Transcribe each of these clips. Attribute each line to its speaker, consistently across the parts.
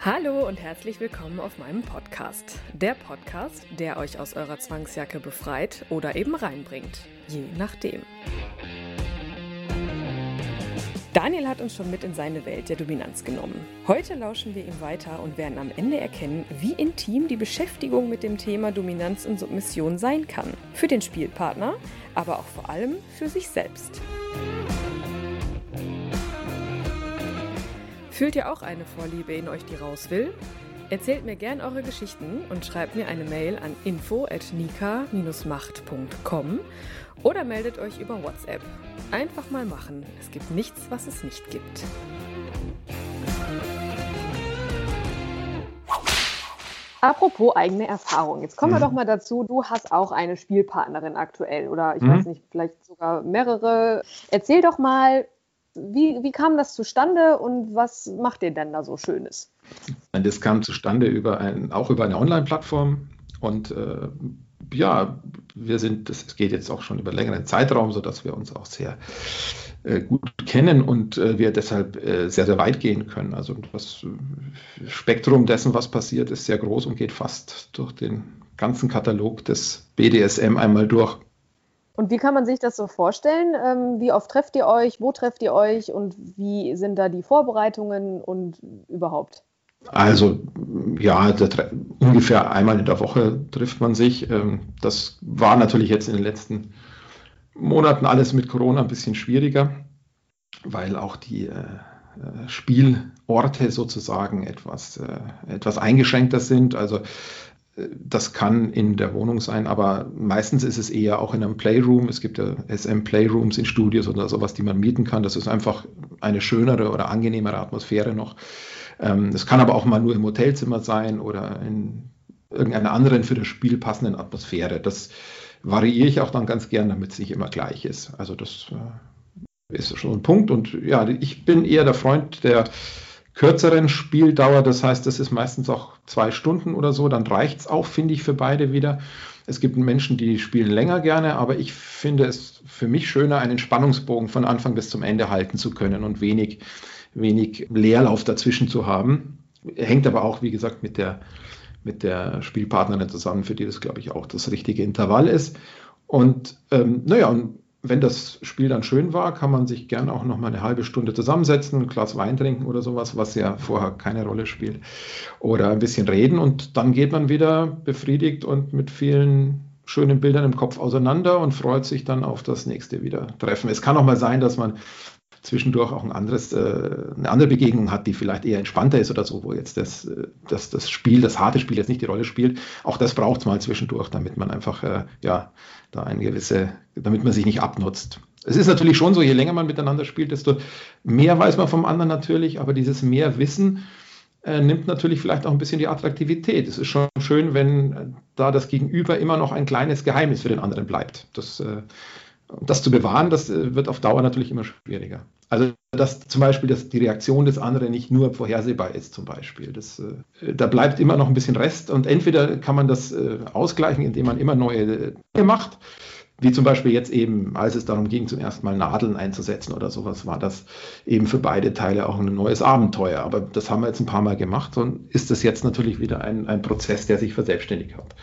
Speaker 1: Hallo und herzlich willkommen auf meinem Podcast. Der Podcast, der euch aus eurer Zwangsjacke befreit oder eben reinbringt. Je nachdem. Daniel hat uns schon mit in seine Welt der Dominanz genommen. Heute lauschen wir ihm weiter und werden am Ende erkennen, wie intim die Beschäftigung mit dem Thema Dominanz und Submission sein kann. Für den Spielpartner, aber auch vor allem für sich selbst. Fühlt ihr auch eine Vorliebe in euch, die raus will? Erzählt mir gern eure Geschichten und schreibt mir eine Mail an info@nika-macht.com oder meldet euch über WhatsApp. Einfach mal machen. Es gibt nichts, was es nicht gibt. Apropos eigene Erfahrung. Jetzt kommen wir mhm. doch mal dazu. Du hast auch eine Spielpartnerin aktuell oder ich mhm. weiß nicht, vielleicht sogar mehrere. Erzähl doch mal, wie, wie kam das zustande und was macht ihr denn da so Schönes?
Speaker 2: Das kam zustande über ein, auch über eine Online-Plattform und äh, ja, wir sind, das geht jetzt auch schon über längeren Zeitraum, sodass wir uns auch sehr äh, gut kennen und äh, wir deshalb äh, sehr, sehr weit gehen können. Also das Spektrum dessen, was passiert, ist sehr groß und geht fast durch den ganzen Katalog des BDSM einmal durch.
Speaker 1: Und wie kann man sich das so vorstellen? Ähm, wie oft trefft ihr euch? Wo trefft ihr euch? Und wie sind da die Vorbereitungen und überhaupt?
Speaker 2: Also ja, ungefähr einmal in der Woche trifft man sich. Ähm, das war natürlich jetzt in den letzten Monaten alles mit Corona ein bisschen schwieriger, weil auch die äh, äh, Spielorte sozusagen etwas, äh, etwas eingeschränkter sind. Also das kann in der Wohnung sein, aber meistens ist es eher auch in einem Playroom. Es gibt ja SM Playrooms in Studios oder sowas, die man mieten kann. Das ist einfach eine schönere oder angenehmere Atmosphäre noch. Ähm, es kann aber auch mal nur im Hotelzimmer sein oder in irgendeiner anderen für das Spiel passenden Atmosphäre. Das variiere ich auch dann ganz gern, damit es nicht immer gleich ist. Also das äh, ist schon ein Punkt. Und ja, ich bin eher der Freund der kürzeren Spieldauer. Das heißt, das ist meistens auch zwei Stunden oder so. Dann reicht es auch, finde ich, für beide wieder. Es gibt Menschen, die spielen länger gerne, aber ich finde es für mich schöner, einen Spannungsbogen von Anfang bis zum Ende halten zu können und wenig wenig Leerlauf dazwischen zu haben. Hängt aber auch, wie gesagt, mit der, mit der Spielpartnerin zusammen, für die das, glaube ich, auch das richtige Intervall ist. Und ähm, naja, und wenn das Spiel dann schön war, kann man sich gerne auch noch mal eine halbe Stunde zusammensetzen, ein Glas Wein trinken oder sowas, was ja vorher keine Rolle spielt. Oder ein bisschen reden und dann geht man wieder befriedigt und mit vielen schönen Bildern im Kopf auseinander und freut sich dann auf das nächste wieder Treffen. Es kann auch mal sein, dass man zwischendurch auch ein anderes, äh, eine andere Begegnung hat, die vielleicht eher entspannter ist oder so, wo jetzt das, äh, das, das Spiel, das harte Spiel jetzt nicht die Rolle spielt. Auch das braucht es mal zwischendurch, damit man einfach, äh, ja, da eine gewisse, damit man sich nicht abnutzt. Es ist natürlich schon so, je länger man miteinander spielt, desto mehr weiß man vom anderen natürlich, aber dieses mehr Wissen nimmt natürlich vielleicht auch ein bisschen die Attraktivität. Es ist schon schön, wenn da das Gegenüber immer noch ein kleines Geheimnis für den anderen bleibt. Das das zu bewahren, das wird auf Dauer natürlich immer schwieriger. Also dass zum Beispiel dass die Reaktion des anderen nicht nur vorhersehbar ist, zum Beispiel. Das, äh, da bleibt immer noch ein bisschen Rest und entweder kann man das äh, ausgleichen, indem man immer neue Dinge macht, wie zum Beispiel jetzt eben, als es darum ging, zum ersten Mal Nadeln einzusetzen oder sowas, war das eben für beide Teile auch ein neues Abenteuer. Aber das haben wir jetzt ein paar Mal gemacht und ist das jetzt natürlich wieder ein, ein Prozess, der sich verselbstständigt hat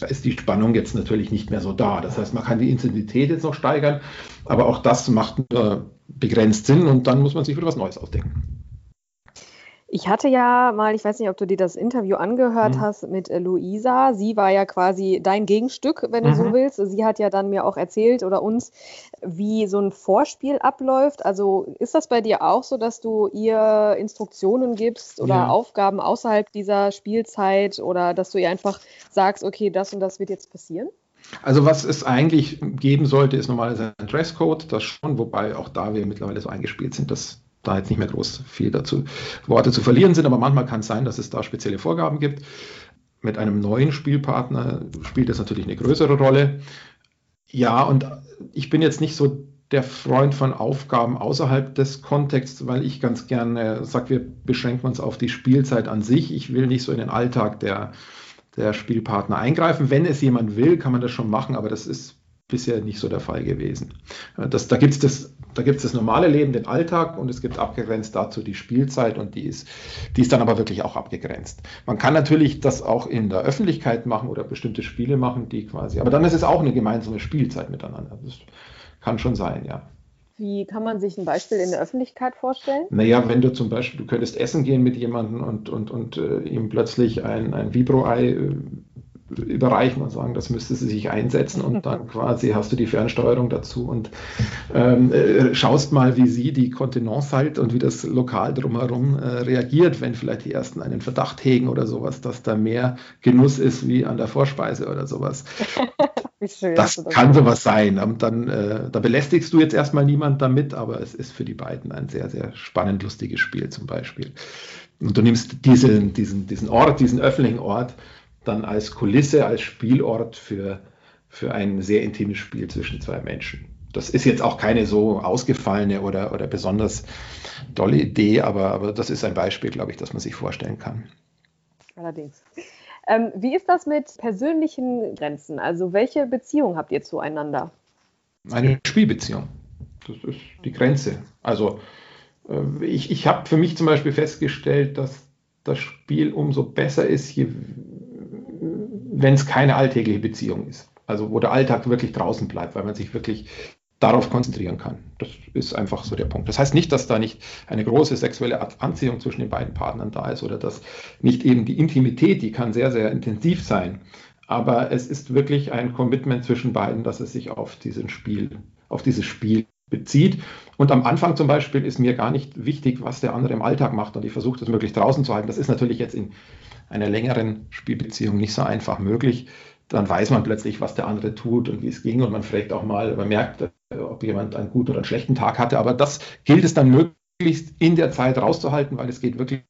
Speaker 2: da ist die Spannung jetzt natürlich nicht mehr so da. Das heißt, man kann die Intensität jetzt noch steigern, aber auch das macht nur begrenzt Sinn und dann muss man sich wieder was Neues ausdenken.
Speaker 1: Ich hatte ja mal, ich weiß nicht, ob du dir das Interview angehört mhm. hast mit äh, Luisa. Sie war ja quasi dein Gegenstück, wenn du mhm. so willst. Sie hat ja dann mir auch erzählt oder uns, wie so ein Vorspiel abläuft. Also ist das bei dir auch so, dass du ihr Instruktionen gibst oder ja. Aufgaben außerhalb dieser Spielzeit oder dass du ihr einfach sagst, okay, das und das wird jetzt passieren?
Speaker 2: Also was es eigentlich geben sollte, ist normalerweise ein Dresscode, das schon, wobei auch da wir mittlerweile so eingespielt sind, dass da jetzt nicht mehr groß viel dazu Worte zu verlieren sind, aber manchmal kann es sein, dass es da spezielle Vorgaben gibt. Mit einem neuen Spielpartner spielt das natürlich eine größere Rolle. Ja, und ich bin jetzt nicht so der Freund von Aufgaben außerhalb des Kontexts, weil ich ganz gerne sage, wir beschränken uns auf die Spielzeit an sich. Ich will nicht so in den Alltag der, der Spielpartner eingreifen. Wenn es jemand will, kann man das schon machen, aber das ist bisher nicht so der Fall gewesen. Das, da gibt es das, da das normale Leben, den Alltag und es gibt abgegrenzt dazu die Spielzeit und die ist, die ist dann aber wirklich auch abgegrenzt. Man kann natürlich das auch in der Öffentlichkeit machen oder bestimmte Spiele machen, die quasi, aber dann ist es auch eine gemeinsame Spielzeit miteinander. Das kann schon sein, ja.
Speaker 1: Wie kann man sich ein Beispiel in der Öffentlichkeit vorstellen?
Speaker 2: Naja, wenn du zum Beispiel, du könntest essen gehen mit jemandem und, und, und äh, ihm plötzlich ein, ein Vibro-Ei äh, überreichen und sagen, das müsste sie sich einsetzen und dann quasi hast du die Fernsteuerung dazu und ähm, äh, schaust mal, wie sie die Kontenance halt und wie das Lokal drumherum äh, reagiert, wenn vielleicht die ersten einen Verdacht hegen oder sowas, dass da mehr Genuss ist wie an der Vorspeise oder sowas. Schön, das, das kann sowas sein. Und dann, äh, da belästigst du jetzt erstmal niemand damit, aber es ist für die beiden ein sehr, sehr spannend lustiges Spiel zum Beispiel. Und du nimmst diesen, diesen, diesen Ort, diesen öffentlichen Ort, dann als Kulisse, als Spielort für, für ein sehr intimes Spiel zwischen zwei Menschen. Das ist jetzt auch keine so ausgefallene oder, oder besonders tolle Idee, aber, aber das ist ein Beispiel, glaube ich, das man sich vorstellen kann.
Speaker 1: Allerdings. Ähm, wie ist das mit persönlichen Grenzen? Also welche Beziehung habt ihr zueinander?
Speaker 2: Eine Spielbeziehung. Das ist die Grenze. Also äh, ich, ich habe für mich zum Beispiel festgestellt, dass das Spiel umso besser ist, je wenn es keine alltägliche Beziehung ist. Also wo der Alltag wirklich draußen bleibt, weil man sich wirklich darauf konzentrieren kann. Das ist einfach so der Punkt. Das heißt nicht, dass da nicht eine große sexuelle Anziehung zwischen den beiden Partnern da ist oder dass nicht eben die Intimität, die kann sehr, sehr intensiv sein. Aber es ist wirklich ein Commitment zwischen beiden, dass es sich auf diesen Spiel, auf dieses Spiel bezieht. Und am Anfang zum Beispiel ist mir gar nicht wichtig, was der andere im Alltag macht. Und ich versuche das möglichst draußen zu halten. Das ist natürlich jetzt in einer längeren Spielbeziehung nicht so einfach möglich. Dann weiß man plötzlich, was der andere tut und wie es ging. Und man fragt auch mal, man merkt, ob jemand einen guten oder einen schlechten Tag hatte. Aber das gilt es dann möglichst in der Zeit rauszuhalten, weil es geht wirklich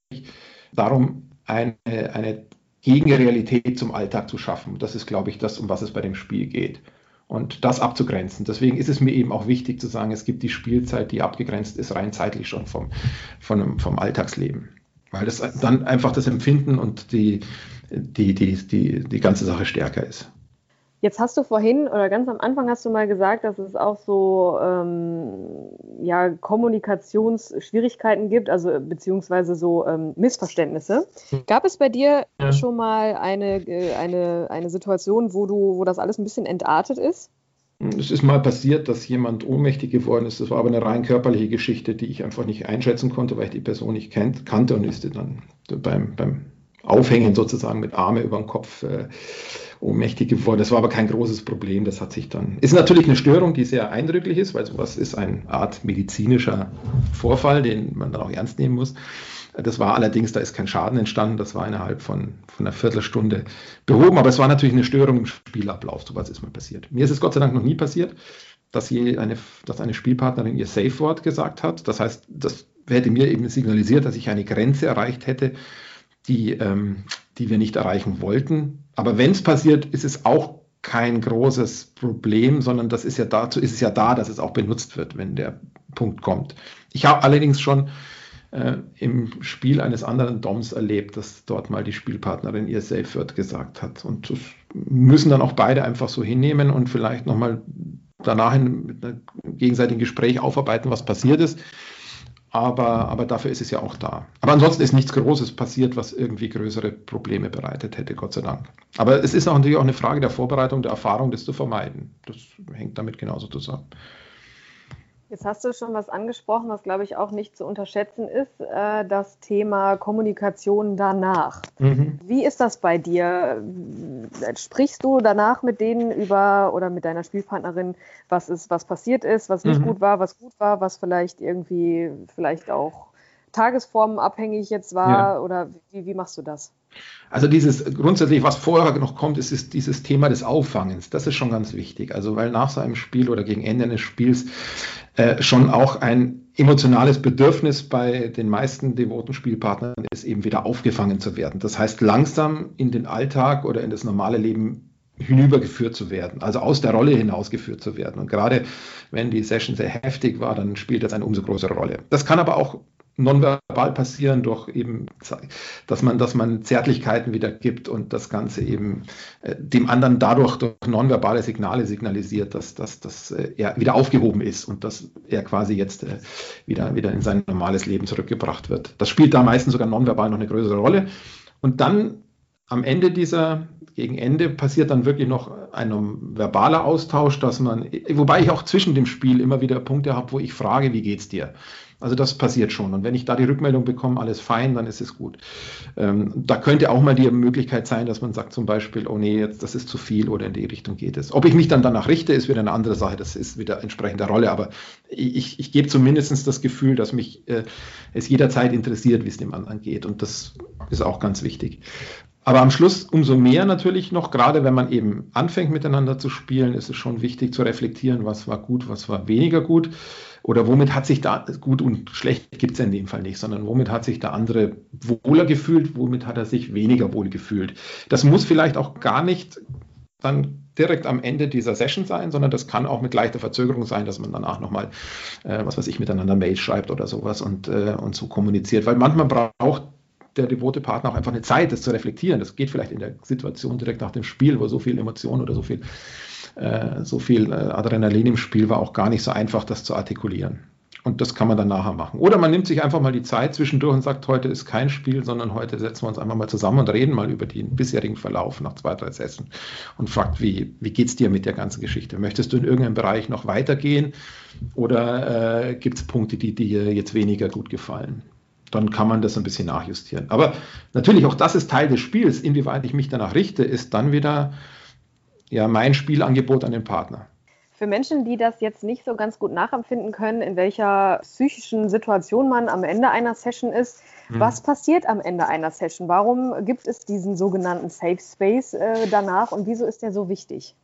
Speaker 2: darum, eine, eine Gegenrealität zum Alltag zu schaffen. Das ist, glaube ich, das, um was es bei dem Spiel geht. Und das abzugrenzen. Deswegen ist es mir eben auch wichtig zu sagen, es gibt die Spielzeit, die abgegrenzt ist, rein zeitlich schon vom, vom, vom Alltagsleben weil das dann einfach das Empfinden und die, die, die, die, die ganze Sache stärker ist.
Speaker 1: Jetzt hast du vorhin oder ganz am Anfang hast du mal gesagt, dass es auch so ähm, ja, Kommunikationsschwierigkeiten gibt, also beziehungsweise so ähm, Missverständnisse. Hm. Gab es bei dir ja. schon mal eine, äh, eine, eine Situation, wo du, wo das alles ein bisschen entartet ist?
Speaker 2: Es ist mal passiert, dass jemand ohnmächtig geworden ist. Das war aber eine rein körperliche Geschichte, die ich einfach nicht einschätzen konnte, weil ich die Person nicht kennt, kannte und ist dann beim, beim Aufhängen sozusagen mit Arme über den Kopf äh, ohnmächtig geworden. Das war aber kein großes Problem. Das hat sich dann. Ist natürlich eine Störung, die sehr eindrücklich ist, weil sowas ist eine Art medizinischer Vorfall, den man dann auch ernst nehmen muss. Das war allerdings, da ist kein Schaden entstanden, das war innerhalb von, von einer Viertelstunde behoben, aber es war natürlich eine Störung im Spielablauf, so was ist mal passiert. Mir ist es Gott sei Dank noch nie passiert, dass, je eine, dass eine Spielpartnerin ihr Safe-Wort gesagt hat. Das heißt, das hätte mir eben signalisiert, dass ich eine Grenze erreicht hätte, die, ähm, die wir nicht erreichen wollten. Aber wenn es passiert, ist es auch kein großes Problem, sondern das ist ja dazu ist es ja da, dass es auch benutzt wird, wenn der Punkt kommt. Ich habe allerdings schon äh, im Spiel eines anderen Doms erlebt, dass dort mal die Spielpartnerin ihr Safe Word gesagt hat. Und das müssen dann auch beide einfach so hinnehmen und vielleicht nochmal danach in, einem gegenseitigen Gespräch aufarbeiten, was passiert ist. Aber, aber dafür ist es ja auch da. Aber ansonsten ist nichts Großes passiert, was irgendwie größere Probleme bereitet hätte, Gott sei Dank. Aber es ist auch natürlich auch eine Frage der Vorbereitung, der Erfahrung, das zu vermeiden. Das hängt damit genauso zusammen.
Speaker 1: Jetzt hast du schon was angesprochen, was glaube ich auch nicht zu unterschätzen ist, äh, das Thema Kommunikation danach. Mhm. Wie ist das bei dir? Sprichst du danach mit denen über oder mit deiner Spielpartnerin, was ist, was passiert ist, was nicht mhm. gut war, was gut war, was vielleicht irgendwie vielleicht auch tagesformenabhängig jetzt war ja. oder wie, wie machst du das?
Speaker 2: Also dieses grundsätzlich, was vorher noch kommt, ist, ist, dieses Thema des Auffangens. Das ist schon ganz wichtig. Also weil nach so einem Spiel oder gegen Ende eines Spiels äh, schon auch ein emotionales Bedürfnis bei den meisten devoten Spielpartnern ist, eben wieder aufgefangen zu werden. Das heißt, langsam in den Alltag oder in das normale Leben hinübergeführt zu werden, also aus der Rolle hinausgeführt zu werden. Und gerade wenn die Session sehr heftig war, dann spielt das eine umso größere Rolle. Das kann aber auch nonverbal passieren durch eben, dass man, dass man Zärtlichkeiten wieder gibt und das Ganze eben äh, dem anderen dadurch durch nonverbale Signale signalisiert, dass, dass, dass äh, er wieder aufgehoben ist und dass er quasi jetzt äh, wieder, wieder in sein normales Leben zurückgebracht wird. Das spielt da meistens sogar nonverbal noch eine größere Rolle. Und dann am Ende dieser, gegen Ende passiert dann wirklich noch ein verbaler Austausch, dass man, wobei ich auch zwischen dem Spiel immer wieder Punkte habe, wo ich frage, wie geht's dir? Also das passiert schon. Und wenn ich da die Rückmeldung bekomme, alles fein, dann ist es gut. Ähm, da könnte auch mal die Möglichkeit sein, dass man sagt zum Beispiel, oh nee, jetzt, das ist zu viel oder in die Richtung geht es. Ob ich mich dann danach richte, ist wieder eine andere Sache. Das ist wieder entsprechend der Rolle. Aber ich, ich gebe zumindest das Gefühl, dass mich äh, es jederzeit interessiert, wie es dem anderen geht. Und das ist auch ganz wichtig. Aber am Schluss umso mehr natürlich noch, gerade wenn man eben anfängt miteinander zu spielen, ist es schon wichtig zu reflektieren, was war gut, was war weniger gut oder womit hat sich da, gut und schlecht gibt es in dem Fall nicht, sondern womit hat sich der andere wohler gefühlt, womit hat er sich weniger wohl gefühlt. Das muss vielleicht auch gar nicht dann direkt am Ende dieser Session sein, sondern das kann auch mit leichter Verzögerung sein, dass man danach nochmal, äh, was weiß ich, miteinander Mail schreibt oder sowas und, äh, und so kommuniziert. Weil manchmal braucht der devote Partner auch einfach eine Zeit, das zu reflektieren. Das geht vielleicht in der Situation direkt nach dem Spiel, wo so viel Emotion oder so viel äh, so viel äh, Adrenalin im Spiel war auch gar nicht so einfach, das zu artikulieren. Und das kann man dann nachher machen. Oder man nimmt sich einfach mal die Zeit zwischendurch und sagt, heute ist kein Spiel, sondern heute setzen wir uns einfach mal zusammen und reden mal über den bisherigen Verlauf nach zwei, drei Sätzen und fragt, wie, wie geht es dir mit der ganzen Geschichte? Möchtest du in irgendeinem Bereich noch weitergehen oder äh, gibt es Punkte, die dir jetzt weniger gut gefallen? Dann kann man das ein bisschen nachjustieren. Aber natürlich, auch das ist Teil des Spiels. Inwieweit ich mich danach richte, ist dann wieder ja mein Spielangebot an den Partner.
Speaker 1: Für Menschen, die das jetzt nicht so ganz gut nachempfinden können, in welcher psychischen Situation man am Ende einer Session ist, mhm. was passiert am Ende einer Session? Warum gibt es diesen sogenannten Safe Space äh, danach und wieso ist der so wichtig?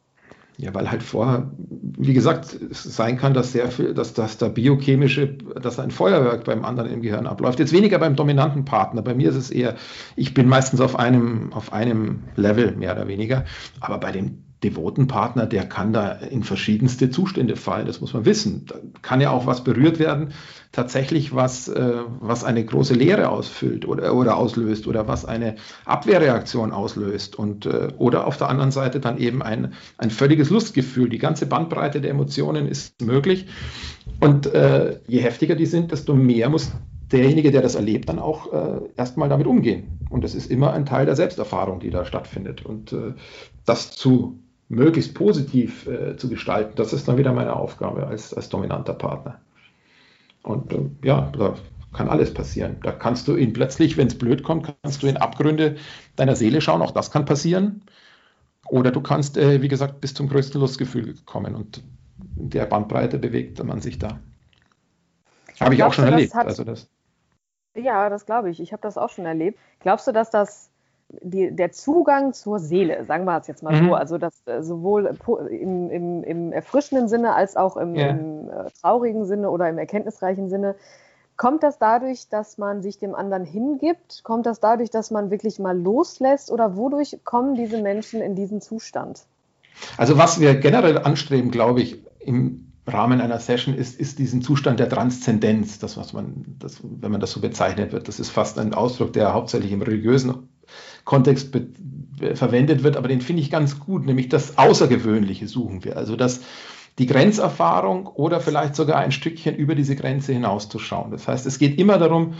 Speaker 2: Ja, weil halt vorher, wie gesagt, es sein kann, dass sehr viel, dass, dass da biochemische, dass ein Feuerwerk beim anderen im Gehirn abläuft. Jetzt weniger beim dominanten Partner. Bei mir ist es eher, ich bin meistens auf einem, auf einem Level, mehr oder weniger. Aber bei dem devoten Partner, der kann da in verschiedenste Zustände fallen, das muss man wissen. Da kann ja auch was berührt werden, tatsächlich was, äh, was eine große Leere ausfüllt oder, oder auslöst oder was eine Abwehrreaktion auslöst und äh, oder auf der anderen Seite dann eben ein, ein völliges Lustgefühl. Die ganze Bandbreite der Emotionen ist möglich und äh, je heftiger die sind, desto mehr muss derjenige, der das erlebt, dann auch äh, erstmal damit umgehen. Und das ist immer ein Teil der Selbsterfahrung, die da stattfindet. Und äh, das zu möglichst positiv äh, zu gestalten, das ist dann wieder meine Aufgabe als, als dominanter Partner. Und äh, ja, da kann alles passieren. Da kannst du ihn plötzlich, wenn es blöd kommt, kannst du in Abgründe deiner Seele schauen, auch das kann passieren. Oder du kannst, äh, wie gesagt, bis zum größten Lustgefühl kommen und in der Bandbreite bewegt man sich da. Habe ich auch schon erlebt. Also das.
Speaker 1: Ja, das glaube ich. Ich habe das auch schon erlebt. Glaubst du, dass das die, der Zugang zur Seele, sagen wir es jetzt mal mhm. so, also das äh, sowohl im, im, im, erfrischenden Sinne als auch im, ja. im äh, traurigen Sinne oder im erkenntnisreichen Sinne, kommt das dadurch, dass man sich dem anderen hingibt? Kommt das dadurch, dass man wirklich mal loslässt? Oder wodurch kommen diese Menschen in diesen Zustand?
Speaker 2: Also was wir generell anstreben, glaube ich, im Rahmen einer Session ist, ist diesen Zustand der Transzendenz, das was man, das, wenn man das so bezeichnet wird, das ist fast ein Ausdruck, der hauptsächlich im religiösen Kontext verwendet wird, aber den finde ich ganz gut, nämlich das Außergewöhnliche suchen wir. Also das, die Grenzerfahrung oder vielleicht sogar ein Stückchen über diese Grenze hinauszuschauen. Das heißt, es geht immer darum,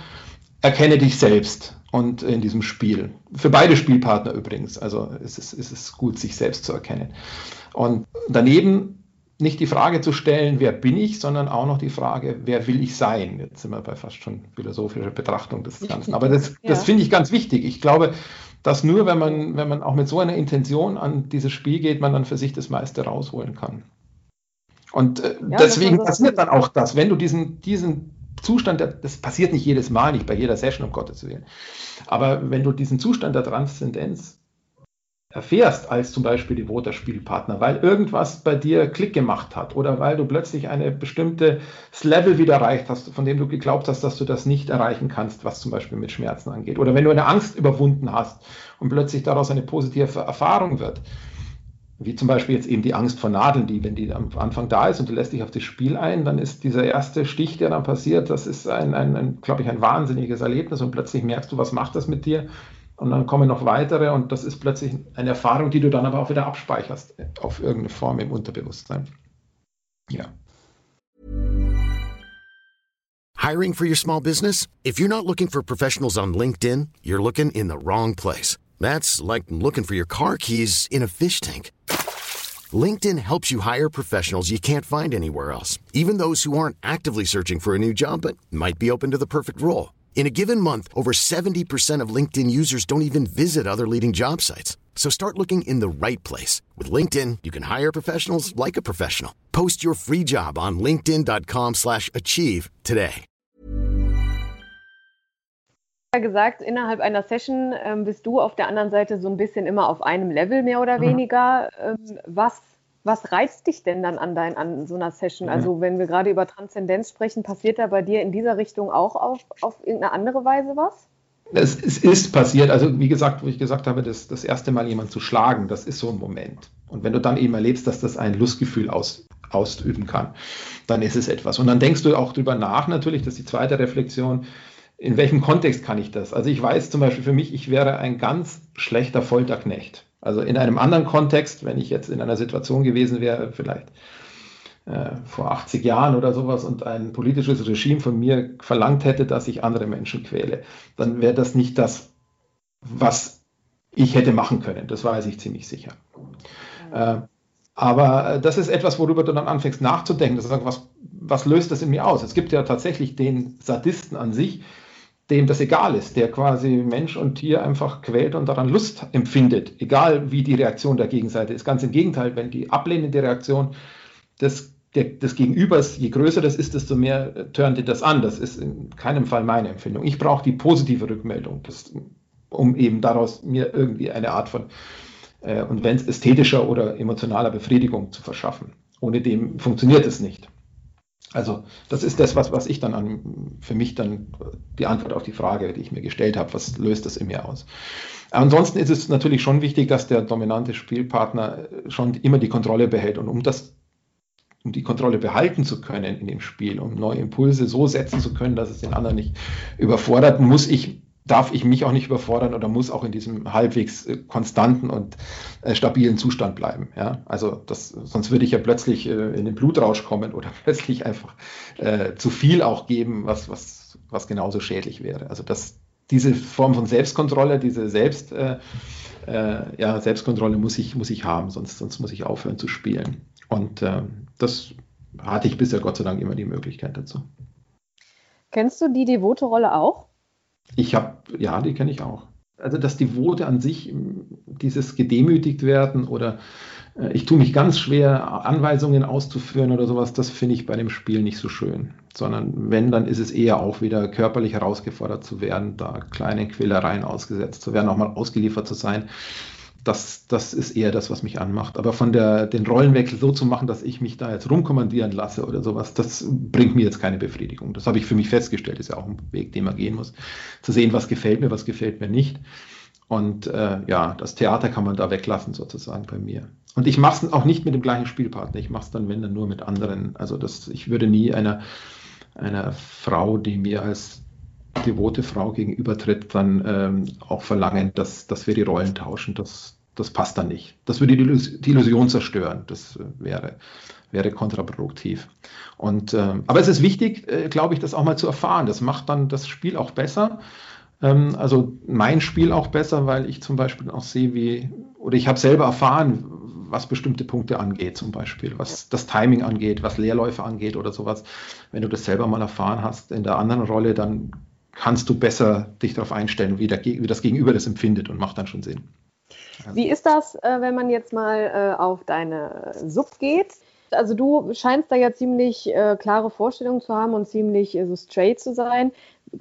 Speaker 2: erkenne dich selbst und in diesem Spiel. Für beide Spielpartner übrigens. Also es ist, es ist gut, sich selbst zu erkennen. Und daneben nicht die Frage zu stellen, wer bin ich, sondern auch noch die Frage, wer will ich sein? Jetzt sind wir bei fast schon philosophischer Betrachtung des Ganzen. Aber das, ja. das finde ich ganz wichtig. Ich glaube, dass nur, wenn man, wenn man auch mit so einer Intention an dieses Spiel geht, man dann für sich das meiste rausholen kann. Und äh, ja, deswegen passiert dann auch das, wenn du diesen, diesen Zustand, der, das passiert nicht jedes Mal, nicht bei jeder Session, um Gottes Willen. Aber wenn du diesen Zustand der Transzendenz erfährst als zum Beispiel devoter Spielpartner, weil irgendwas bei dir Klick gemacht hat oder weil du plötzlich eine bestimmte Level wieder erreicht hast, von dem du geglaubt hast, dass du das nicht erreichen kannst, was zum Beispiel mit Schmerzen angeht. Oder wenn du eine Angst überwunden hast und plötzlich daraus eine positive Erfahrung wird, wie zum Beispiel jetzt eben die Angst vor Nadeln, die, wenn die am Anfang da ist und du lässt dich auf das Spiel ein, dann ist dieser erste Stich, der dann passiert, das ist ein, ein, ein glaube ich, ein wahnsinniges Erlebnis und plötzlich merkst du, was macht das mit dir und dann kommen noch weitere und das ist plötzlich eine Erfahrung, die du dann aber auch wieder abspeicherst auf irgendeine Form im Unterbewusstsein. Ja.
Speaker 3: Hiring for your small business? If you're not looking for professionals on LinkedIn, you're looking in the wrong place. That's like looking for your car keys in a fish tank. LinkedIn helps you hire professionals you can't find anywhere else, even those who aren't actively searching for a new job but might be open to the perfect role. In a given month, over 70% of LinkedIn users don't even visit other leading job sites. So start looking in the right place. With LinkedIn, you can hire professionals like a professional. Post your free job on linkedin.com slash achieve today.
Speaker 1: gesagt, innerhalb einer Session ähm, bist du auf der anderen Seite so ein bisschen immer auf einem Level mehr oder mhm. weniger. Ähm, was was reizt dich denn dann an, dein, an so einer Session? Also wenn wir gerade über Transzendenz sprechen, passiert da bei dir in dieser Richtung auch auf, auf irgendeine andere Weise was?
Speaker 2: Es, es, ist passiert, also wie gesagt, wo ich gesagt habe, das, das erste Mal jemanden zu schlagen, das ist so ein Moment. Und wenn du dann eben erlebst, dass das ein Lustgefühl aus, ausüben kann, dann ist es etwas. Und dann denkst du auch drüber nach, natürlich, das ist die zweite Reflexion, in welchem Kontext kann ich das? Also ich weiß zum Beispiel für mich, ich wäre ein ganz schlechter Folterknecht. Also in einem anderen Kontext, wenn ich jetzt in einer Situation gewesen wäre, vielleicht äh, vor 80 Jahren oder sowas und ein politisches Regime von mir verlangt hätte, dass ich andere Menschen quäle, dann wäre das nicht das, was ich hätte machen können. Das weiß ich ziemlich sicher. Äh, aber das ist etwas, worüber du dann anfängst nachzudenken. Das ist, was, was löst das in mir aus? Es gibt ja tatsächlich den Sadisten an sich, dem das egal ist, der quasi Mensch und Tier einfach quält und daran Lust empfindet, egal wie die Reaktion der Gegenseite ist. Ganz im Gegenteil, wenn die ablehnende Reaktion des, der, des Gegenübers, je größer das ist, desto mehr turnt das an. Das ist in keinem Fall meine Empfindung. Ich brauche die positive Rückmeldung, das, um eben daraus mir irgendwie eine Art von, äh, und wenn es ästhetischer oder emotionaler Befriedigung zu verschaffen. Ohne dem funktioniert es nicht. Also das ist das, was, was ich dann an, für mich dann die Antwort auf die Frage, die ich mir gestellt habe, was löst das in mir aus? Ansonsten ist es natürlich schon wichtig, dass der dominante Spielpartner schon immer die Kontrolle behält und um das um die Kontrolle behalten zu können in dem Spiel, um neue Impulse so setzen zu können, dass es den anderen nicht überfordert, muss ich darf ich mich auch nicht überfordern oder muss auch in diesem halbwegs äh, konstanten und äh, stabilen Zustand bleiben. Ja? Also das, sonst würde ich ja plötzlich äh, in den Blutrausch kommen oder plötzlich einfach äh, zu viel auch geben, was, was, was genauso schädlich wäre. Also das, diese Form von Selbstkontrolle, diese Selbst, äh, äh, ja, Selbstkontrolle muss ich, muss ich haben, sonst, sonst muss ich aufhören zu spielen. Und das hatte ich bisher Gott sei Dank immer die Möglichkeit dazu.
Speaker 1: Kennst du die devote Rolle auch?
Speaker 2: Ich habe, ja, die kenne ich auch. Also das Devote an sich, dieses gedemütigt werden oder äh, ich tue mich ganz schwer, Anweisungen auszuführen oder sowas, das finde ich bei dem Spiel nicht so schön. Sondern wenn, dann ist es eher auch wieder körperlich herausgefordert zu werden, da kleine Quälereien ausgesetzt zu werden, auch mal ausgeliefert zu sein das, das ist eher das, was mich anmacht. Aber von der, den Rollenwechsel so zu machen, dass ich mich da jetzt rumkommandieren lasse oder sowas, das bringt mir jetzt keine Befriedigung. Das habe ich für mich festgestellt, ist ja auch ein Weg, den man gehen muss. Zu sehen, was gefällt mir, was gefällt mir nicht. Und äh, ja, das Theater kann man da weglassen, sozusagen bei mir. Und ich mache es auch nicht mit dem gleichen Spielpartner. Ich mache es dann, wenn dann nur mit anderen. Also das, ich würde nie einer, einer Frau, die mir als devote Frau gegenübertritt, dann ähm, auch verlangen, dass, dass wir die Rollen tauschen. Das, das passt dann nicht. Das würde die Illusion zerstören. Das äh, wäre, wäre kontraproduktiv. Und, äh, aber es ist wichtig, äh, glaube ich, das auch mal zu erfahren. Das macht dann das Spiel auch besser. Ähm, also mein Spiel auch besser, weil ich zum Beispiel auch sehe, wie, oder ich habe selber erfahren, was bestimmte Punkte angeht, zum Beispiel, was das Timing angeht, was Leerläufe angeht oder sowas. Wenn du das selber mal erfahren hast in der anderen Rolle, dann kannst du besser dich darauf einstellen, wie, der, wie das Gegenüber das empfindet und macht dann schon Sinn.
Speaker 1: Wie ist das, äh, wenn man jetzt mal äh, auf deine Sub geht? Also du scheinst da ja ziemlich äh, klare Vorstellungen zu haben und ziemlich so straight zu sein.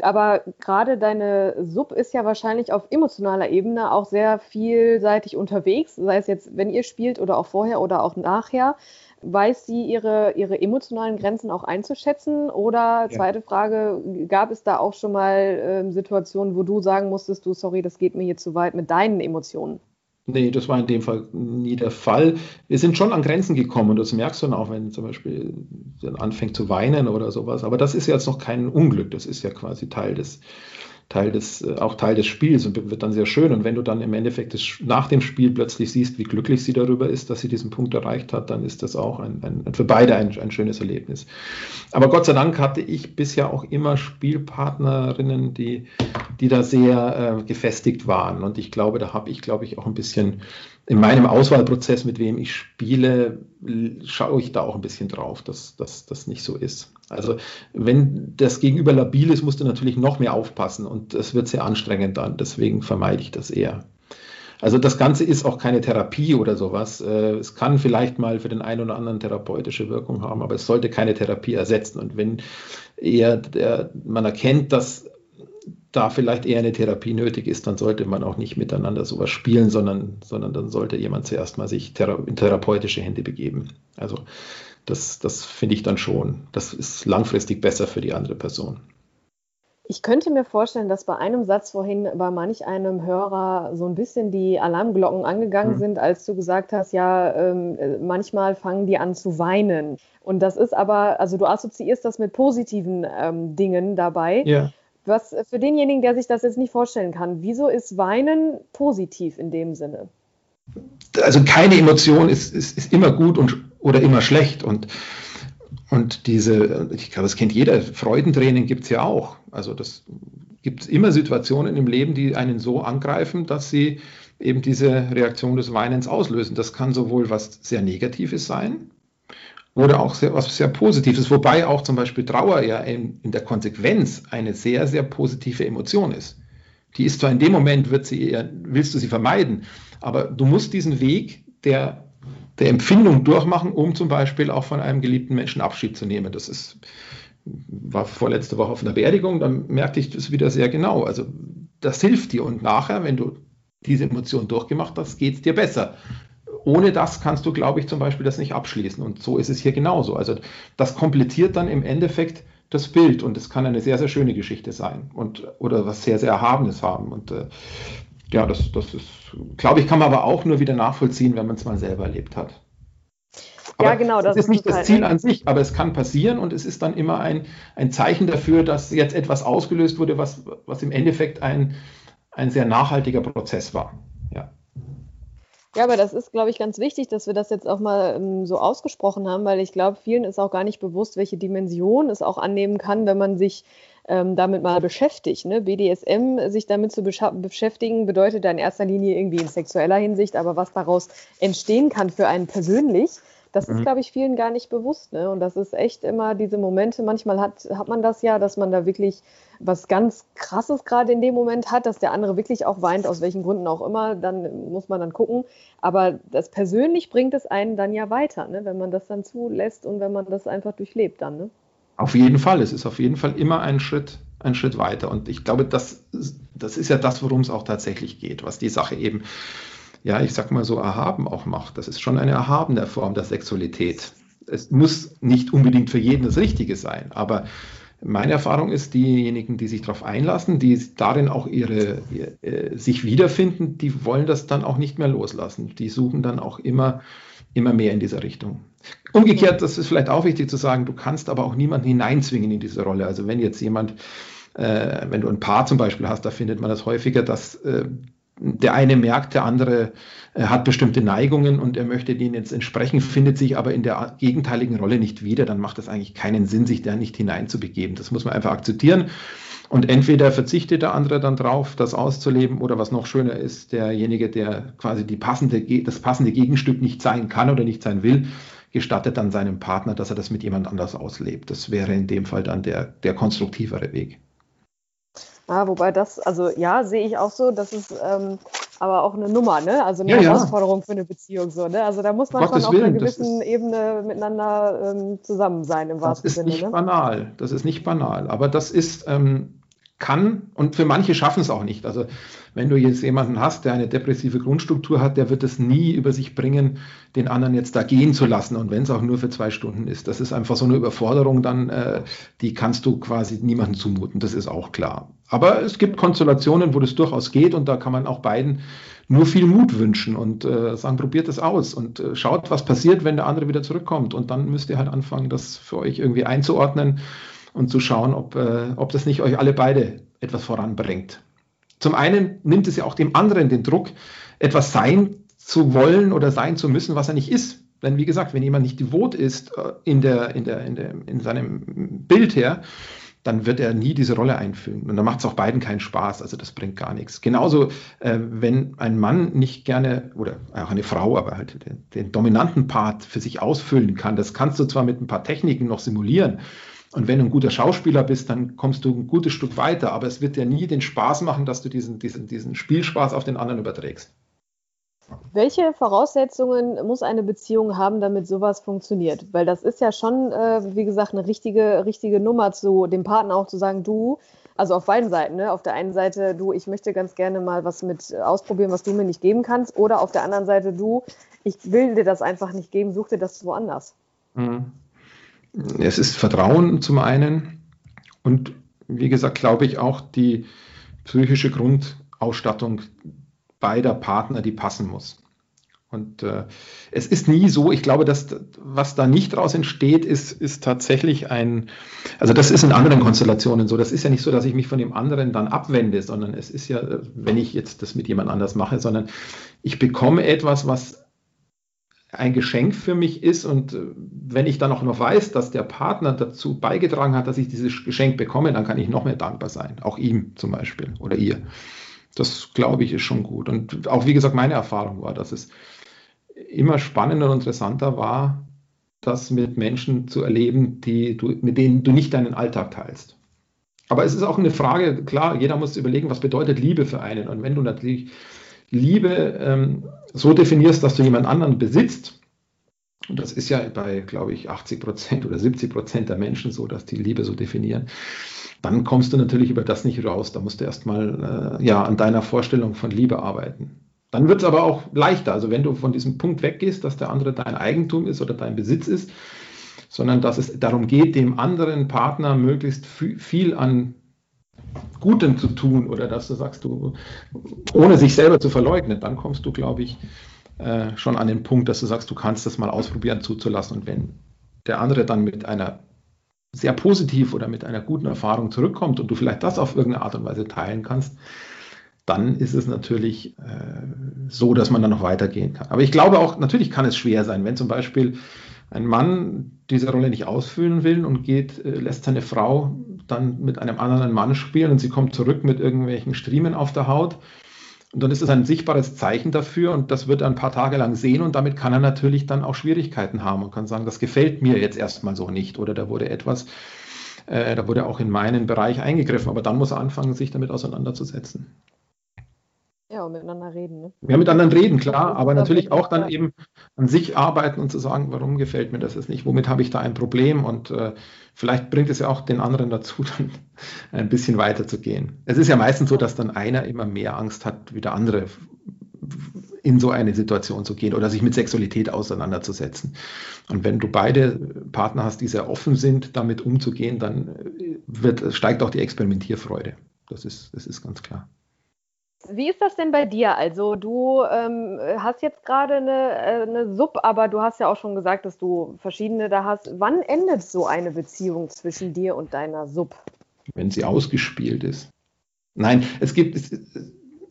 Speaker 1: Aber gerade deine Sub ist ja wahrscheinlich auf emotionaler Ebene auch sehr vielseitig unterwegs, sei es jetzt, wenn ihr spielt oder auch vorher oder auch nachher. Weiß sie ihre, ihre emotionalen Grenzen auch einzuschätzen? Oder zweite ja. Frage, gab es da auch schon mal äh, Situationen, wo du sagen musstest, du, sorry, das geht mir hier zu weit mit deinen Emotionen?
Speaker 2: Nee, das war in dem Fall nie der Fall. Wir sind schon an Grenzen gekommen und das merkst du dann auch, wenn zum Beispiel anfängt zu weinen oder sowas. Aber das ist jetzt noch kein Unglück, das ist ja quasi Teil des, Teil des, äh, auch Teil des Spiels und wird dann sehr schön. Und wenn du dann im Endeffekt das, nach dem Spiel plötzlich siehst, wie glücklich sie darüber ist, dass sie diesen Punkt erreicht hat, dann ist das auch ein, ein, für beide ein, ein schönes Erlebnis. Aber Gott sei Dank hatte ich bisher auch immer Spielpartnerinnen, die, die da sehr äh, gefestigt waren. Und ich glaube, da habe ich, glaube ich, auch ein bisschen in meinem Auswahlprozess, mit wem ich spiele, schaue ich da auch ein bisschen drauf, dass das nicht so ist. Also wenn das Gegenüber labil ist, musst du natürlich noch mehr aufpassen und das wird sehr anstrengend dann. Deswegen vermeide ich das eher. Also das Ganze ist auch keine Therapie oder sowas. Äh, es kann vielleicht mal für den einen oder anderen therapeutische Wirkung haben, aber es sollte keine Therapie ersetzen. Und wenn eher der, man erkennt, dass da vielleicht eher eine Therapie nötig ist, dann sollte man auch nicht miteinander sowas spielen, sondern, sondern dann sollte jemand zuerst mal sich in therapeutische Hände begeben. Also das, das finde ich dann schon. Das ist langfristig besser für die andere Person.
Speaker 1: Ich könnte mir vorstellen, dass bei einem Satz vorhin bei manch einem Hörer so ein bisschen die Alarmglocken angegangen hm. sind, als du gesagt hast, ja, ähm, manchmal fangen die an zu weinen. Und das ist aber, also du assoziierst das mit positiven ähm, Dingen dabei. Ja. Was für denjenigen, der sich das jetzt nicht vorstellen kann, wieso ist Weinen positiv in dem Sinne?
Speaker 2: Also keine Emotion ist, ist, ist immer gut und, oder immer schlecht. Und, und diese, ich glaube, das kennt jeder, Freudentränen gibt es ja auch. Also das gibt immer Situationen im Leben, die einen so angreifen, dass sie eben diese Reaktion des Weinens auslösen. Das kann sowohl was sehr Negatives sein, oder auch sehr, was sehr Positives, wobei auch zum Beispiel Trauer ja in, in, der Konsequenz eine sehr, sehr positive Emotion ist. Die ist zwar in dem Moment, wird sie eher, willst du sie vermeiden, aber du musst diesen Weg der, der Empfindung durchmachen, um zum Beispiel auch von einem geliebten Menschen Abschied zu nehmen. Das ist, war vorletzte Woche auf einer Beerdigung, dann merkte ich das wieder sehr genau. Also das hilft dir und nachher, wenn du diese Emotion durchgemacht hast, geht es dir besser ohne das kannst du, glaube ich, zum Beispiel das nicht abschließen. Und so ist es hier genauso. Also das komplettiert dann im Endeffekt das Bild und es kann eine sehr, sehr schöne Geschichte sein und oder was sehr, sehr Erhabenes haben. Und äh, ja, das, das ist, glaube ich, kann man aber auch nur wieder nachvollziehen, wenn man es mal selber erlebt hat. Aber ja, genau. Das ist nicht das Ziel an sich, aber es kann passieren und es ist dann immer ein, ein Zeichen dafür, dass jetzt etwas ausgelöst wurde, was, was im Endeffekt ein, ein sehr nachhaltiger Prozess war. Ja.
Speaker 1: Ja, aber das ist, glaube ich, ganz wichtig, dass wir das jetzt auch mal ähm, so ausgesprochen haben, weil ich glaube, vielen ist auch gar nicht bewusst, welche Dimension es auch annehmen kann, wenn man sich ähm, damit mal beschäftigt. Ne? BDSM, sich damit zu beschäftigen, bedeutet da in erster Linie irgendwie in sexueller Hinsicht, aber was daraus entstehen kann für einen persönlich, das mhm. ist, glaube ich, vielen gar nicht bewusst. Ne? Und das ist echt immer diese Momente. Manchmal hat, hat man das ja, dass man da wirklich was ganz Krasses gerade in dem Moment hat, dass der andere wirklich auch weint, aus welchen Gründen auch immer. Dann muss man dann gucken. Aber das persönlich bringt es einen dann ja weiter, ne? wenn man das dann zulässt und wenn man das einfach durchlebt dann. Ne?
Speaker 2: Auf jeden Fall. Es ist auf jeden Fall immer ein Schritt, ein Schritt weiter. Und ich glaube, das, das ist ja das, worum es auch tatsächlich geht, was die Sache eben ja, ich sag mal so, erhaben auch macht. Das ist schon eine erhabene Form der Sexualität. Es muss nicht unbedingt für jeden das Richtige sein, aber meine Erfahrung ist, diejenigen, die sich darauf einlassen, die darin auch ihre, äh, sich wiederfinden, die wollen das dann auch nicht mehr loslassen. Die suchen dann auch immer, immer mehr in dieser Richtung. Umgekehrt, das ist vielleicht auch wichtig zu sagen, du kannst aber auch niemanden hineinzwingen in diese Rolle. Also wenn jetzt jemand, äh, wenn du ein Paar zum Beispiel hast, da findet man das häufiger, dass äh, der eine merkt, der andere äh, hat bestimmte Neigungen und er möchte denen jetzt entsprechen, findet sich aber in der gegenteiligen Rolle nicht wieder, dann macht es eigentlich keinen Sinn, sich da nicht hineinzubegeben. Das muss man einfach akzeptieren. Und entweder verzichtet der andere dann drauf, das auszuleben, oder was noch schöner ist, derjenige, der quasi die passende, das passende Gegenstück nicht sein kann oder nicht sein will, gestattet dann seinem Partner, dass er das mit jemand anders auslebt. Das wäre in dem Fall dann der, der konstruktivere Weg.
Speaker 1: Ah, wobei das, also ja, sehe ich auch so, dass es ähm, aber auch eine Nummer, ne? Also eine ja, Herausforderung ja. für eine Beziehung. So, ne? Also da muss man Gottes schon auf einer gewissen ist, Ebene miteinander ähm, zusammen sein im wahrsten
Speaker 2: Sinne. Das ist nicht ne? banal. Das ist nicht banal. Aber das ist, ähm, kann und für manche schaffen es auch nicht. Also wenn du jetzt jemanden hast, der eine depressive Grundstruktur hat, der wird es nie über sich bringen, den anderen jetzt da gehen zu lassen und wenn es auch nur für zwei Stunden ist. Das ist einfach so eine Überforderung dann, äh, die kannst du quasi niemandem zumuten, das ist auch klar. Aber es gibt Konstellationen, wo das durchaus geht und da kann man auch beiden nur viel Mut wünschen und äh, sagen, probiert es aus und äh, schaut, was passiert, wenn der andere wieder zurückkommt. Und dann müsst ihr halt anfangen, das für euch irgendwie einzuordnen und zu schauen, ob, äh, ob das nicht euch alle beide etwas voranbringt. Zum einen nimmt es ja auch dem anderen den Druck, etwas sein zu wollen oder sein zu müssen, was er nicht ist. Denn wie gesagt, wenn jemand nicht devot ist äh, in, der, in, der, in, der, in seinem Bild her, dann wird er nie diese Rolle einfüllen. Und dann macht es auch beiden keinen Spaß. Also das bringt gar nichts. Genauso, äh, wenn ein Mann nicht gerne, oder auch eine Frau, aber halt den, den, dominanten Part für sich ausfüllen kann, das kannst du zwar mit ein paar Techniken noch simulieren, und wenn du ein guter Schauspieler bist, dann kommst du ein gutes Stück weiter. Aber es wird dir nie den Spaß machen, dass du diesen, diesen, diesen Spielspaß auf den anderen überträgst.
Speaker 1: Welche Voraussetzungen muss eine Beziehung haben, damit sowas funktioniert? Weil das ist ja schon, äh, wie gesagt, eine richtige, richtige Nummer zu dem Partner auch zu sagen, du, also auf beiden Seiten, ne? auf der einen Seite, du, ich möchte ganz gerne mal was mit ausprobieren, was du mir nicht geben kannst, oder auf der anderen Seite, du, ich will dir das einfach nicht geben, such dir das woanders. Mhm.
Speaker 2: Es ist Vertrauen zum einen und wie gesagt, glaube ich auch die psychische Grundausstattung beider Partner, die passen muss. Und äh, es ist nie so, ich glaube, dass was da nicht daraus entsteht, ist, ist tatsächlich ein, also das ist in anderen Konstellationen so. Das ist ja nicht so, dass ich mich von dem anderen dann abwende, sondern es ist ja, wenn ich jetzt das mit jemand anders mache, sondern ich bekomme etwas, was ein Geschenk für mich ist und äh, wenn ich dann auch noch weiß, dass der Partner dazu beigetragen hat, dass ich dieses Geschenk bekomme, dann kann ich noch mehr dankbar sein. Auch ihm zum Beispiel oder ihr. Das glaube ich ist schon gut. Und auch wie gesagt, meine Erfahrung war, dass es immer spannender und interessanter war, das mit Menschen zu erleben, die du, mit denen du nicht deinen Alltag teilst. Aber es ist auch eine Frage, klar, jeder muss überlegen, was bedeutet Liebe für einen. Und wenn du natürlich Liebe ähm, so definierst, dass du jemand anderen besitzt, und das ist ja bei, glaube ich, 80 Prozent oder 70 Prozent der Menschen so, dass die Liebe so definieren, dann kommst du natürlich über das nicht raus. Da musst du erstmal äh, ja, an deiner Vorstellung von Liebe arbeiten. Dann wird es aber auch leichter. Also wenn du von diesem Punkt weggehst, dass der andere dein Eigentum ist oder dein Besitz ist, sondern dass es darum geht, dem anderen Partner möglichst viel an Gutem zu tun oder dass du sagst, du, ohne sich selber zu verleugnen, dann kommst du, glaube ich, äh, schon an den Punkt, dass du sagst, du kannst das mal ausprobieren zuzulassen. Und wenn der andere dann mit einer sehr positiv oder mit einer guten Erfahrung zurückkommt und du vielleicht das auf irgendeine Art und Weise teilen kannst, dann ist es natürlich äh, so, dass man dann noch weitergehen kann. Aber ich glaube auch, natürlich kann es schwer sein, wenn zum Beispiel ein Mann diese Rolle nicht ausfüllen will und geht, äh, lässt seine Frau dann mit einem anderen Mann spielen und sie kommt zurück mit irgendwelchen Striemen auf der Haut. Und dann ist es ein sichtbares Zeichen dafür und das wird er ein paar Tage lang sehen und damit kann er natürlich dann auch Schwierigkeiten haben und kann sagen, das gefällt mir jetzt erstmal so nicht oder da wurde etwas, äh, da wurde auch in meinen Bereich eingegriffen, aber dann muss er anfangen, sich damit auseinanderzusetzen.
Speaker 1: Ja, und miteinander reden. Ne?
Speaker 2: Ja, mit anderen reden, klar, aber natürlich auch dann eben an sich arbeiten und zu sagen, warum gefällt mir das jetzt nicht, womit habe ich da ein Problem und äh, vielleicht bringt es ja auch den anderen dazu, dann ein bisschen weiter zu gehen. Es ist ja meistens so, dass dann einer immer mehr Angst hat, wie der andere in so eine Situation zu gehen oder sich mit Sexualität auseinanderzusetzen. Und wenn du beide Partner hast, die sehr offen sind, damit umzugehen, dann wird, steigt auch die Experimentierfreude. Das ist, das ist ganz klar.
Speaker 1: Wie ist das denn bei dir? Also du ähm, hast jetzt gerade eine, äh, eine Sub, aber du hast ja auch schon gesagt, dass du verschiedene da hast. Wann endet so eine Beziehung zwischen dir und deiner Sub?
Speaker 2: Wenn sie ausgespielt ist. Nein, es gibt, es,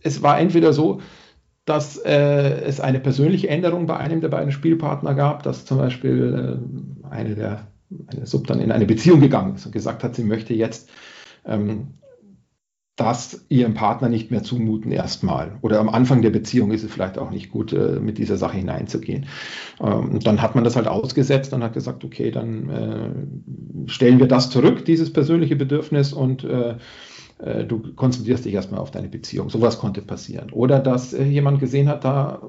Speaker 2: es war entweder so, dass äh, es eine persönliche Änderung bei einem der beiden Spielpartner gab, dass zum Beispiel äh, eine der eine Sub dann in eine Beziehung gegangen ist und gesagt hat, sie möchte jetzt ähm, das ihrem Partner nicht mehr zumuten erstmal. Oder am Anfang der Beziehung ist es vielleicht auch nicht gut, äh, mit dieser Sache hineinzugehen. Ähm, dann hat man das halt ausgesetzt und hat gesagt, okay, dann äh, stellen wir das zurück, dieses persönliche Bedürfnis und äh, du konzentrierst dich erstmal auf deine Beziehung. Sowas konnte passieren. Oder dass jemand gesehen hat, da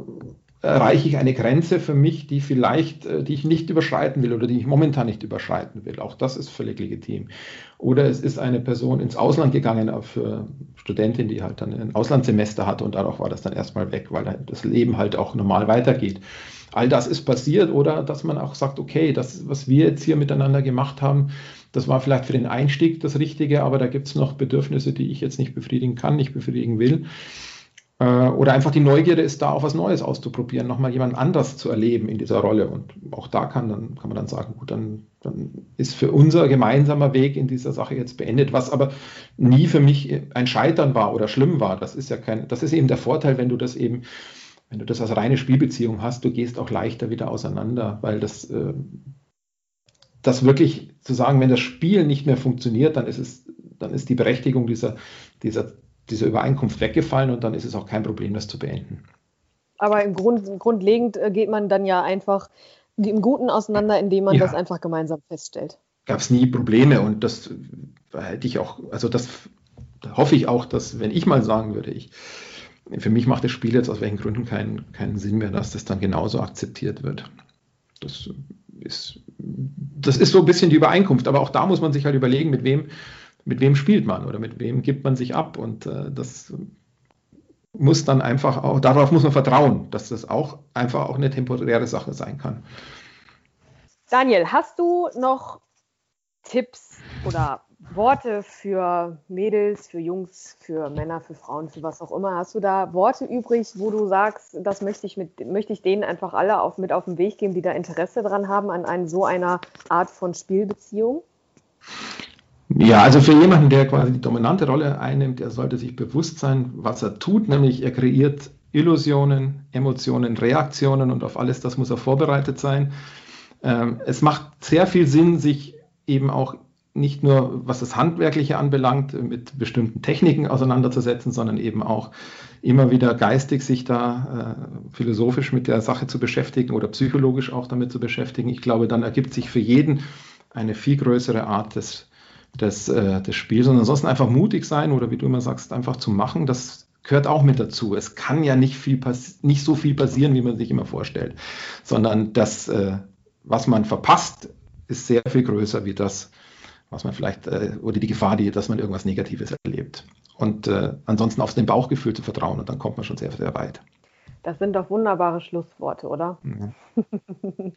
Speaker 2: erreiche ich eine Grenze für mich, die vielleicht, äh, die ich nicht überschreiten will oder die ich momentan nicht überschreiten will. Auch das ist völlig legitim. Oder es ist eine Person ins Ausland gegangen äh, für Studentin, die halt dann ein Auslandssemester hatte und dadurch war das dann erstmal weg, weil das Leben halt auch normal weitergeht. All das ist passiert oder dass man auch sagt, okay, das, was wir jetzt hier miteinander gemacht haben, das war vielleicht für den Einstieg das Richtige, aber da gibt es noch Bedürfnisse, die ich jetzt nicht befriedigen kann, nicht befriedigen will. Äh, oder einfach die Neugierde ist da, auch was Neues auszuprobieren, nochmal jemand anders zu erleben in dieser Rolle. Und auch da kann, dann, kann man dann sagen, gut, dann, dann ist für unser gemeinsamer Weg in dieser Sache jetzt beendet, was aber nie für mich ein Scheitern war oder schlimm war. Das ist ja kein, das ist eben der Vorteil, wenn du das eben, wenn du das als reine Spielbeziehung hast, du gehst auch leichter wieder auseinander, weil das, äh, das wirklich zu sagen, wenn das Spiel nicht mehr funktioniert, dann ist es, dann ist die Berechtigung dieser, dieser diese Übereinkunft weggefallen und dann ist es auch kein Problem, das zu beenden.
Speaker 1: Aber im Grund, grundlegend äh, geht man dann ja einfach im Guten auseinander, indem man ja. das einfach gemeinsam feststellt.
Speaker 2: Gab es nie Probleme und das hätte ich auch, also das hoffe ich auch, dass wenn ich mal sagen würde, ich, für mich macht das Spiel jetzt aus welchen Gründen keinen, keinen Sinn mehr, dass das dann genauso akzeptiert wird. Das ist, das ist so ein bisschen die Übereinkunft, aber auch da muss man sich halt überlegen, mit wem mit wem spielt man oder mit wem gibt man sich ab. Und äh, das muss dann einfach auch, darauf muss man vertrauen, dass das auch einfach auch eine temporäre Sache sein kann.
Speaker 1: Daniel, hast du noch Tipps oder Worte für Mädels, für Jungs, für Männer, für Frauen, für was auch immer? Hast du da Worte übrig, wo du sagst, das möchte ich, mit, möchte ich denen einfach alle auf, mit auf den Weg geben, die da Interesse dran haben an ein, so einer Art von Spielbeziehung?
Speaker 2: Ja, also für jemanden, der quasi die dominante Rolle einnimmt, der sollte sich bewusst sein, was er tut, nämlich er kreiert Illusionen, Emotionen, Reaktionen und auf alles das muss er vorbereitet sein. Ähm, es macht sehr viel Sinn, sich eben auch nicht nur, was das Handwerkliche anbelangt, mit bestimmten Techniken auseinanderzusetzen, sondern eben auch immer wieder geistig sich da äh, philosophisch mit der Sache zu beschäftigen oder psychologisch auch damit zu beschäftigen. Ich glaube, dann ergibt sich für jeden eine viel größere Art des des, äh, des Spiels und ansonsten einfach mutig sein oder wie du immer sagst, einfach zu machen, das gehört auch mit dazu. Es kann ja nicht, viel nicht so viel passieren, wie man sich immer vorstellt, sondern das, äh, was man verpasst, ist sehr viel größer wie das, was man vielleicht, äh, oder die Gefahr, die, dass man irgendwas Negatives erlebt. Und äh, ansonsten auf den Bauchgefühl zu vertrauen und dann kommt man schon sehr, sehr weit.
Speaker 1: Das sind doch wunderbare Schlussworte, oder? Ja.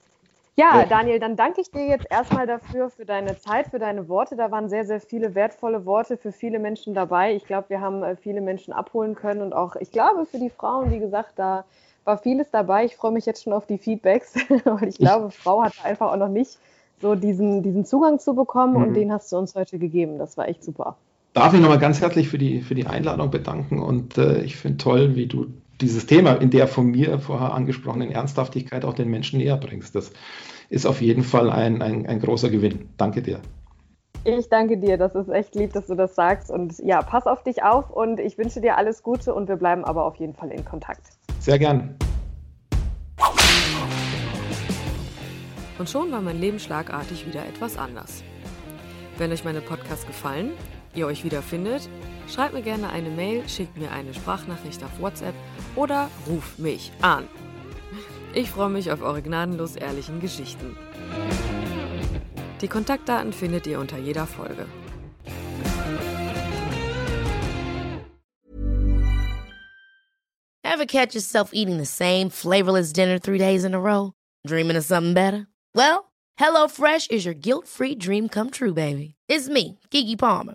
Speaker 1: Ja, Daniel, dann danke ich dir jetzt erstmal dafür, für deine Zeit, für deine Worte. Da waren sehr, sehr viele wertvolle Worte für viele Menschen dabei. Ich glaube, wir haben äh, viele Menschen abholen können und auch, ich glaube, für die Frauen, wie gesagt, da war vieles dabei. Ich freue mich jetzt schon auf die Feedbacks, weil ich glaube, Frau hat einfach auch noch nicht so diesen, diesen Zugang zu bekommen mhm. und den hast du uns heute gegeben. Das war echt super.
Speaker 2: Darf ich nochmal ganz herzlich für die, für die Einladung bedanken und äh, ich finde toll, wie du dieses Thema in der von mir vorher angesprochenen Ernsthaftigkeit auch den Menschen näher bringst. Das ist auf jeden Fall ein, ein, ein großer Gewinn. Danke dir.
Speaker 1: Ich danke dir, das ist echt lieb, dass du das sagst. Und ja, pass auf dich auf und ich wünsche dir alles Gute und wir bleiben aber auf jeden Fall in Kontakt.
Speaker 2: Sehr gern.
Speaker 4: Und schon war mein Leben schlagartig wieder etwas anders. Wenn euch meine Podcasts gefallen, ihr euch wiederfindet, schreibt mir gerne eine Mail, schickt mir eine Sprachnachricht auf WhatsApp oder ruft mich an. Ich freue mich auf eure gnadenlos ehrlichen Geschichten. Die Kontaktdaten findet ihr unter jeder Folge.
Speaker 5: Ever catch yourself eating the same flavorless dinner three days in a row? Dreaming of something better? Well, HelloFresh is your guilt-free dream come true, baby. It's me, Kiki Palmer.